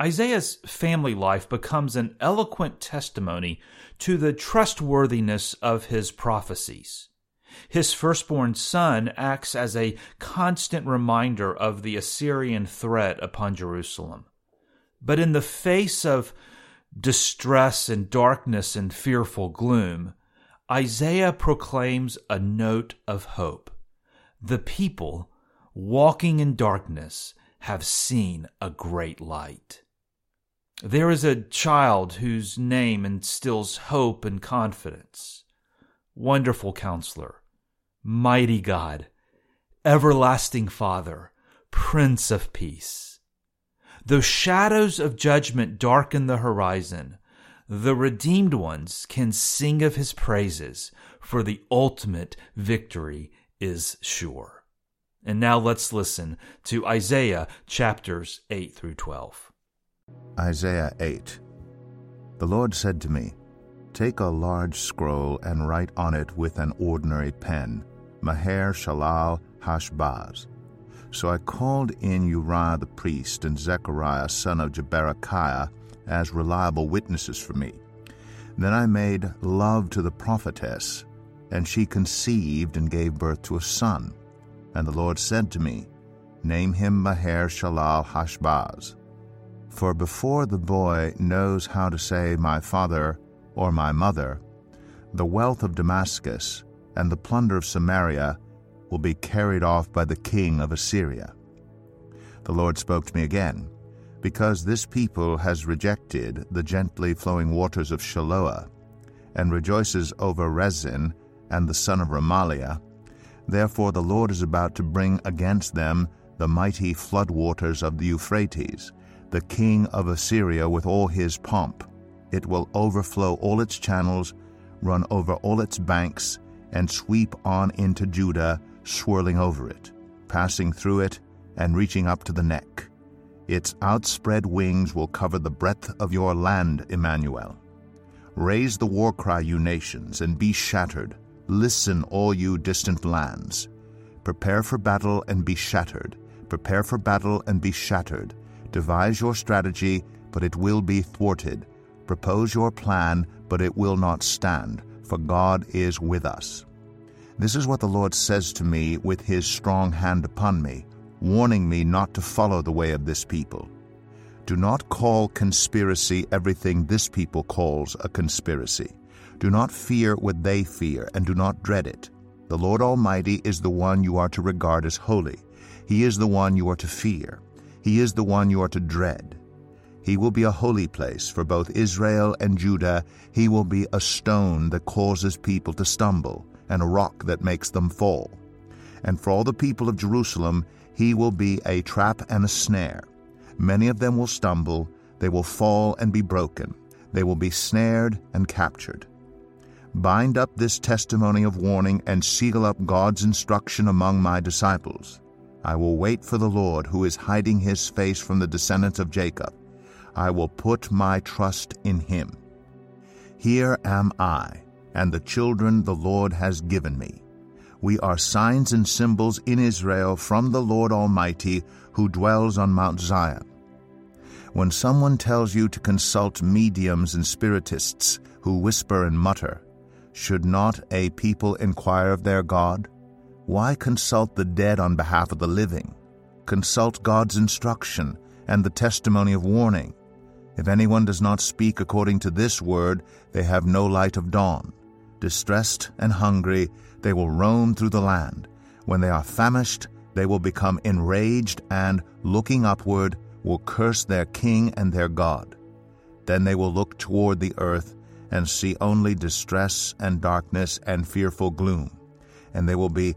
Isaiah's family life becomes an eloquent testimony to the trustworthiness of his prophecies. His firstborn son acts as a constant reminder of the Assyrian threat upon Jerusalem. But in the face of distress and darkness and fearful gloom, Isaiah proclaims a note of hope. The people walking in darkness have seen a great light. There is a child whose name instills hope and confidence. Wonderful counselor, mighty God, everlasting Father, Prince of Peace. Though shadows of judgment darken the horizon, the redeemed ones can sing of his praises, for the ultimate victory is sure. And now let's listen to Isaiah chapters 8 through 12. Isaiah 8 The Lord said to me, Take a large scroll and write on it with an ordinary pen, Maher Shalal Hashbaz. So I called in Uriah the priest and Zechariah son of Jeberechiah as reliable witnesses for me. Then I made love to the prophetess, and she conceived and gave birth to a son. And the Lord said to me, Name him Maher Shalal Hashbaz. For before the boy knows how to say, My father or my mother, the wealth of Damascus and the plunder of Samaria will be carried off by the king of Assyria. The Lord spoke to me again, because this people has rejected the gently flowing waters of Shiloah, and rejoices over Rezin and the son of Remaliah. Therefore the Lord is about to bring against them the mighty flood waters of the Euphrates, the king of Assyria with all his pomp. It will overflow all its channels, run over all its banks, and sweep on into Judah, swirling over it, passing through it, and reaching up to the neck. Its outspread wings will cover the breadth of your land, Emmanuel. Raise the war cry, you nations, and be shattered. Listen, all you distant lands. Prepare for battle and be shattered. Prepare for battle and be shattered. Devise your strategy, but it will be thwarted. Propose your plan, but it will not stand, for God is with us. This is what the Lord says to me with his strong hand upon me, warning me not to follow the way of this people. Do not call conspiracy everything this people calls a conspiracy. Do not fear what they fear, and do not dread it. The Lord Almighty is the one you are to regard as holy. He is the one you are to fear. He is the one you are to dread. He will be a holy place for both Israel and Judah. He will be a stone that causes people to stumble, and a rock that makes them fall. And for all the people of Jerusalem, he will be a trap and a snare. Many of them will stumble, they will fall and be broken, they will be snared and captured. Bind up this testimony of warning and seal up God's instruction among my disciples. I will wait for the Lord, who is hiding his face from the descendants of Jacob. I will put my trust in him. Here am I, and the children the Lord has given me. We are signs and symbols in Israel from the Lord Almighty, who dwells on Mount Zion. When someone tells you to consult mediums and spiritists who whisper and mutter, should not a people inquire of their God? Why consult the dead on behalf of the living? Consult God's instruction and the testimony of warning. If anyone does not speak according to this word, they have no light of dawn. Distressed and hungry, they will roam through the land. When they are famished, they will become enraged and, looking upward, will curse their king and their God. Then they will look toward the earth and see only distress and darkness and fearful gloom, and they will be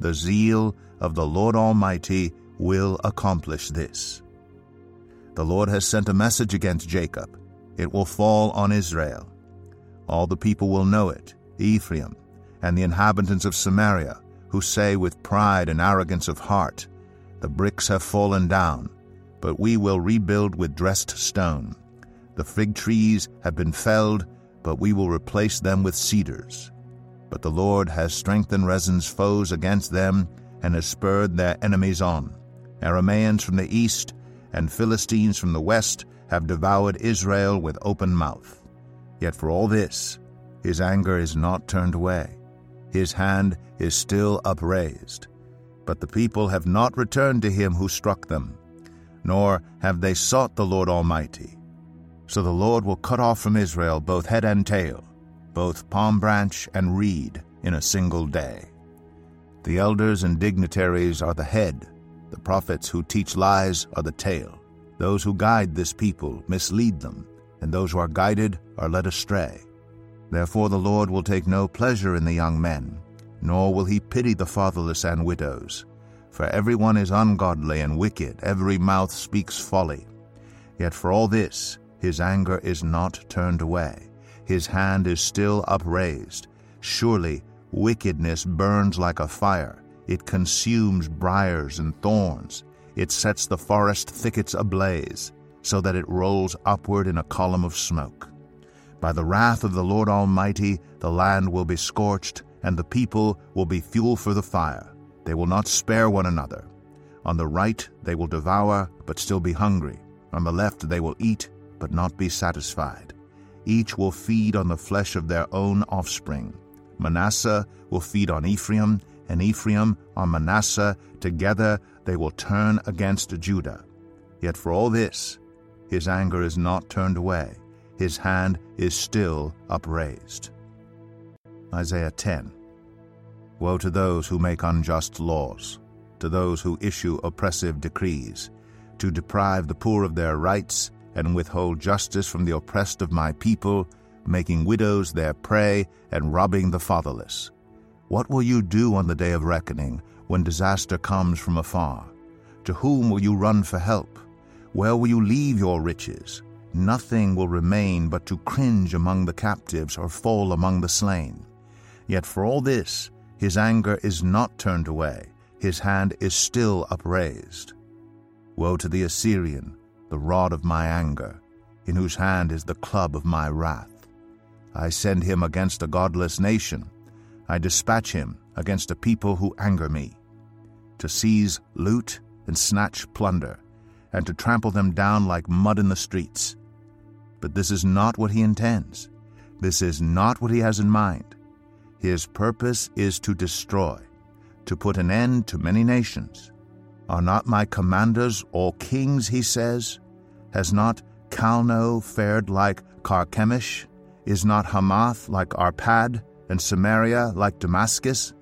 The zeal of the Lord Almighty will accomplish this. The Lord has sent a message against Jacob. It will fall on Israel. All the people will know it, Ephraim, and the inhabitants of Samaria, who say with pride and arrogance of heart, The bricks have fallen down, but we will rebuild with dressed stone. The fig trees have been felled, but we will replace them with cedars. But the Lord has strengthened Rezin's foes against them, and has spurred their enemies on. Aramaeans from the east and Philistines from the west have devoured Israel with open mouth. Yet for all this, his anger is not turned away. His hand is still upraised. But the people have not returned to him who struck them, nor have they sought the Lord Almighty. So the Lord will cut off from Israel both head and tail, both palm branch and reed, in a single day. The elders and dignitaries are the head, the prophets who teach lies are the tail. Those who guide this people mislead them, and those who are guided are led astray. Therefore the Lord will take no pleasure in the young men, nor will he pity the fatherless and widows. For every one is ungodly and wicked, every mouth speaks folly. Yet for all this his anger is not turned away, his hand is still upraised. Surely Wickedness burns like a fire. It consumes briars and thorns. It sets the forest thickets ablaze, so that it rolls upward in a column of smoke. By the wrath of the Lord Almighty, the land will be scorched, and the people will be fuel for the fire. They will not spare one another. On the right they will devour, but still be hungry. On the left they will eat, but not be satisfied. Each will feed on the flesh of their own offspring. Manasseh will feed on Ephraim, and Ephraim on Manasseh. Together they will turn against Judah. Yet for all this, his anger is not turned away, his hand is still upraised. Isaiah 10 Woe to those who make unjust laws, to those who issue oppressive decrees, to deprive the poor of their rights and withhold justice from the oppressed of my people making widows their prey, and robbing the fatherless. What will you do on the day of reckoning, when disaster comes from afar? To whom will you run for help? Where will you leave your riches? Nothing will remain but to cringe among the captives or fall among the slain. Yet for all this, his anger is not turned away, his hand is still upraised. Woe to the Assyrian, the rod of my anger, in whose hand is the club of my wrath. I send him against a godless nation. I dispatch him against a people who anger me, to seize loot and snatch plunder, and to trample them down like mud in the streets. But this is not what he intends. This is not what he has in mind. His purpose is to destroy, to put an end to many nations. Are not my commanders all kings, he says? Has not Calno fared like Carchemish? Is not Hamath like Arpad, and Samaria like Damascus?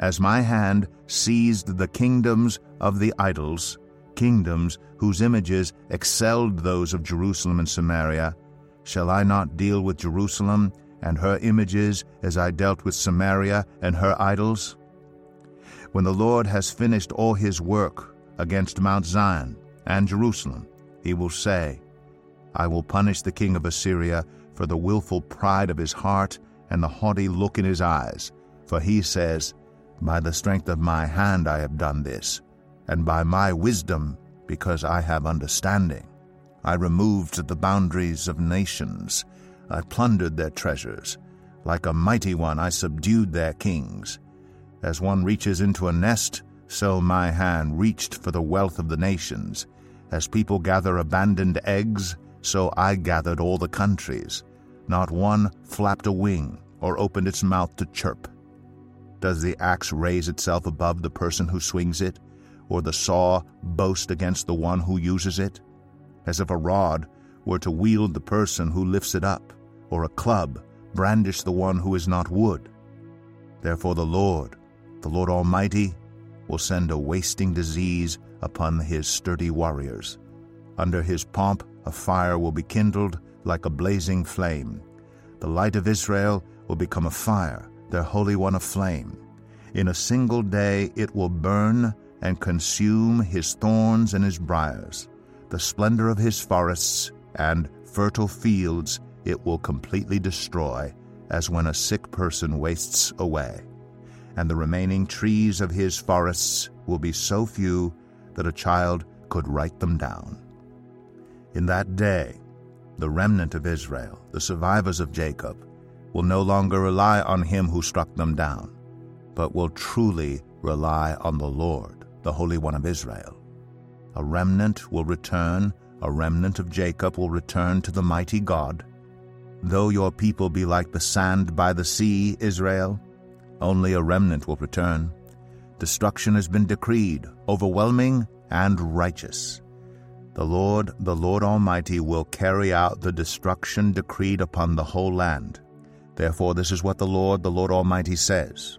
As my hand seized the kingdoms of the idols, kingdoms whose images excelled those of Jerusalem and Samaria, Shall I not deal with Jerusalem and her images as I dealt with Samaria and her idols? When the Lord has finished all his work against Mount Zion and Jerusalem, he will say, I will punish the king of Assyria for the wilful pride of his heart and the haughty look in his eyes. For he says, By the strength of my hand I have done this, and by my wisdom, because I have understanding. I removed the boundaries of nations. I plundered their treasures. Like a mighty one, I subdued their kings. As one reaches into a nest, so my hand reached for the wealth of the nations. As people gather abandoned eggs, so I gathered all the countries. Not one flapped a wing or opened its mouth to chirp. Does the axe raise itself above the person who swings it, or the saw boast against the one who uses it? As if a rod were to wield the person who lifts it up, or a club brandish the one who is not wood. Therefore the Lord, the Lord Almighty, will send a wasting disease upon his sturdy warriors. Under his pomp a fire will be kindled like a blazing flame. The light of Israel will become a fire, their Holy One a flame. In a single day it will burn and consume his thorns and his briers. The splendor of his forests and fertile fields it will completely destroy, as when a sick person wastes away. And the remaining trees of his forests will be so few that a child could write them down. In that day, the remnant of Israel, the survivors of Jacob, will no longer rely on him who struck them down, but will truly rely on the Lord, the Holy One of Israel. A remnant will return, a remnant of Jacob will return to the mighty God. Though your people be like the sand by the sea, Israel, only a remnant will return. Destruction has been decreed, overwhelming and righteous. The Lord, the Lord Almighty, will carry out the destruction decreed upon the whole land. Therefore, this is what the Lord, the Lord Almighty says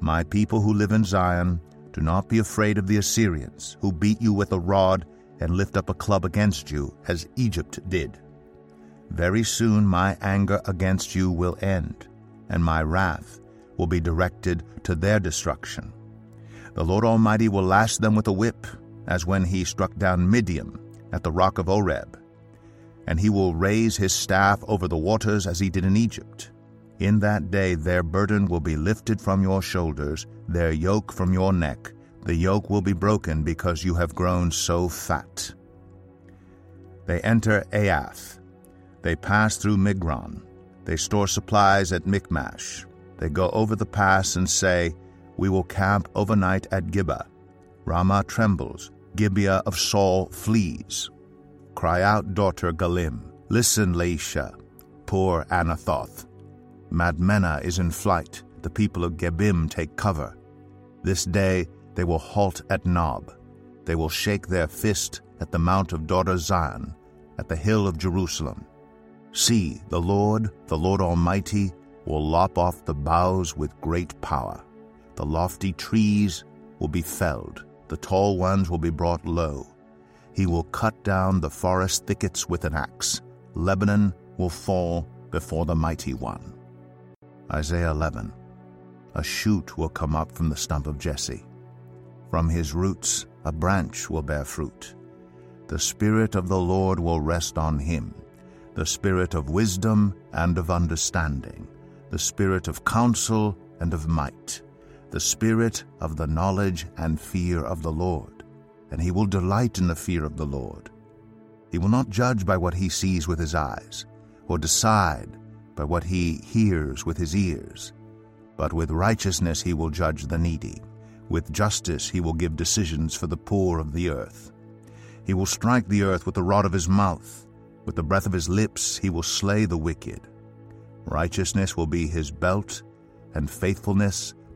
My people who live in Zion, do not be afraid of the Assyrians, who beat you with a rod and lift up a club against you, as Egypt did. Very soon my anger against you will end, and my wrath will be directed to their destruction. The Lord Almighty will lash them with a whip, as when he struck down Midian at the rock of Oreb. And he will raise his staff over the waters as he did in Egypt. In that day their burden will be lifted from your shoulders, their yoke from your neck. The yoke will be broken because you have grown so fat. They enter Aiath. They pass through Migron. They store supplies at Michmash. They go over the pass and say, We will camp overnight at Gibeah. Ramah trembles. Gibeah of Saul flees. Cry out, daughter Gallim. Listen, Laishah. Poor Anathoth. Madmenah is in flight. The people of Gebim take cover. This day they will halt at Nob. They will shake their fist at the mount of daughter Zion, at the hill of Jerusalem. See, the Lord, the Lord Almighty, will lop off the boughs with great power. The lofty trees will be felled, the tall ones will be brought low. He will cut down the forest thickets with an axe. Lebanon will fall before the mighty one. Isaiah 11 A shoot will come up from the stump of Jesse. From his roots a branch will bear fruit. The Spirit of the Lord will rest on him, the Spirit of wisdom and of understanding, the Spirit of counsel and of might, the Spirit of the knowledge and fear of the Lord. And he will delight in the fear of the Lord. He will not judge by what he sees with his eyes, or decide by what he hears with his ears. But with righteousness he will judge the needy. With justice he will give decisions for the poor of the earth. He will strike the earth with the rod of his mouth. With the breath of his lips he will slay the wicked. Righteousness will be his belt, and faithfulness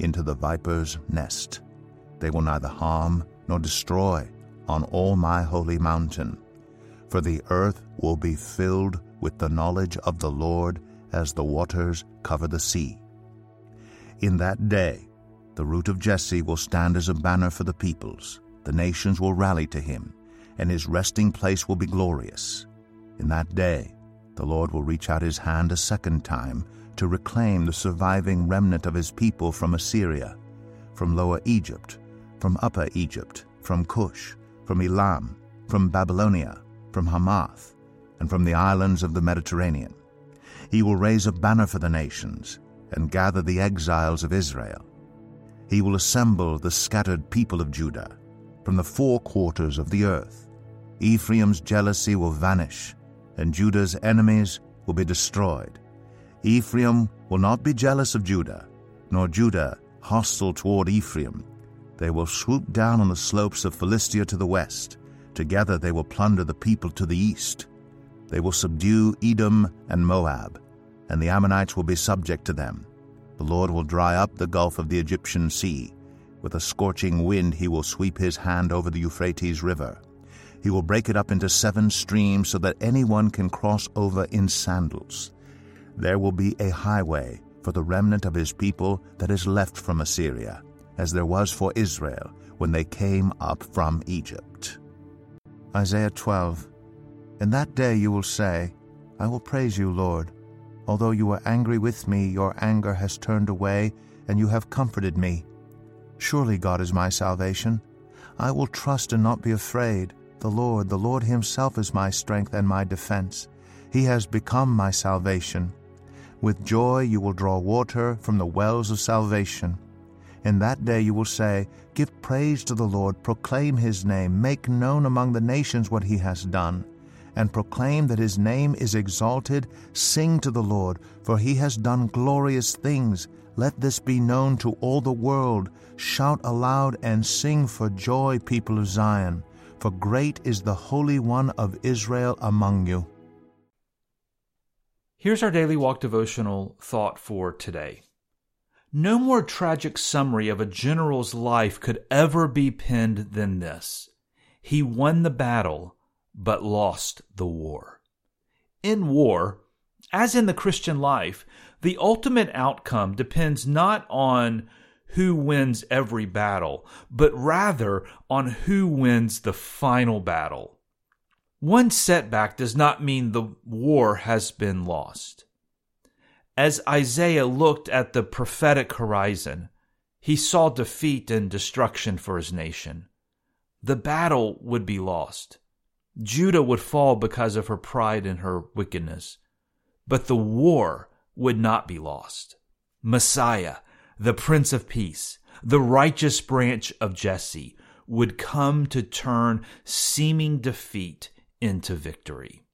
into the viper's nest. They will neither harm nor destroy on all my holy mountain. For the earth will be filled with the knowledge of the Lord as the waters cover the sea. In that day, the root of Jesse will stand as a banner for the peoples. The nations will rally to him, and his resting place will be glorious. In that day, the Lord will reach out his hand a second time to reclaim the surviving remnant of his people from Assyria, from Lower Egypt, from Upper Egypt, from Cush, from Elam, from Babylonia, from Hamath, and from the islands of the Mediterranean. He will raise a banner for the nations and gather the exiles of Israel. He will assemble the scattered people of Judah from the four quarters of the earth. Ephraim's jealousy will vanish, and Judah's enemies will be destroyed. Ephraim will not be jealous of Judah, nor Judah hostile toward Ephraim. They will swoop down on the slopes of Philistia to the west. Together they will plunder the people to the east. They will subdue Edom and Moab, and the Ammonites will be subject to them. The Lord will dry up the gulf of the Egyptian sea. With a scorching wind he will sweep his hand over the Euphrates River. He will break it up into seven streams so that anyone can cross over in sandals. There will be a highway for the remnant of his people that is left from Assyria, as there was for Israel when they came up from Egypt. Isaiah 12 In that day you will say, I will praise you, Lord. Although you were angry with me, your anger has turned away, and you have comforted me. Surely God is my salvation. I will trust and not be afraid. The Lord, the Lord Himself is my strength and my defense. He has become my salvation. With joy you will draw water from the wells of salvation. In that day you will say, Give praise to the Lord, proclaim His name, make known among the nations what He has done, and proclaim that His name is exalted. Sing to the Lord, for He has done glorious things. Let this be known to all the world. Shout aloud and sing for joy, people of Zion, for great is the Holy One of Israel among you. Here's our daily walk devotional thought for today. No more tragic summary of a general's life could ever be penned than this. He won the battle, but lost the war. In war, as in the Christian life, the ultimate outcome depends not on who wins every battle, but rather on who wins the final battle. One setback does not mean the war has been lost. As Isaiah looked at the prophetic horizon, he saw defeat and destruction for his nation. The battle would be lost. Judah would fall because of her pride and her wickedness. But the war would not be lost. Messiah, the Prince of Peace, the righteous branch of Jesse, would come to turn seeming defeat into victory.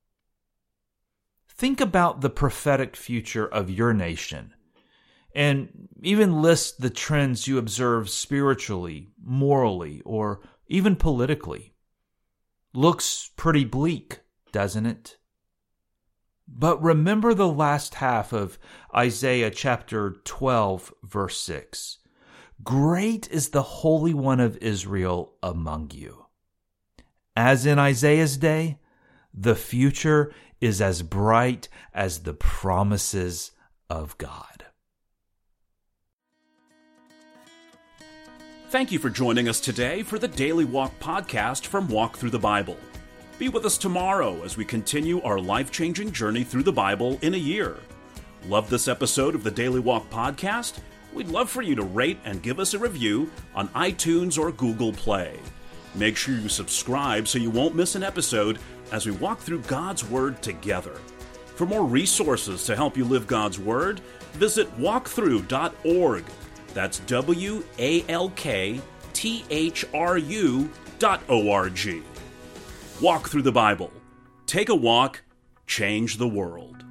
Think about the prophetic future of your nation and even list the trends you observe spiritually, morally, or even politically. Looks pretty bleak, doesn't it? But remember the last half of Isaiah chapter 12, verse 6. Great is the Holy One of Israel among you. As in Isaiah's day, the future is as bright as the promises of God. Thank you for joining us today for the Daily Walk podcast from Walk Thru the Bible. Be with us tomorrow as we continue our life changing journey through the Bible in a year. Love this episode of the Daily Walk podcast? We'd love for you to rate and give us a review on iTunes or Google Play. Make sure you subscribe so you won't miss an episode as we walk through God's Word together. For more resources to help you live God's Word, visit walkthru.org. That's W A L K T H R U dot O R G. Walk through the Bible. Take a walk, change the world.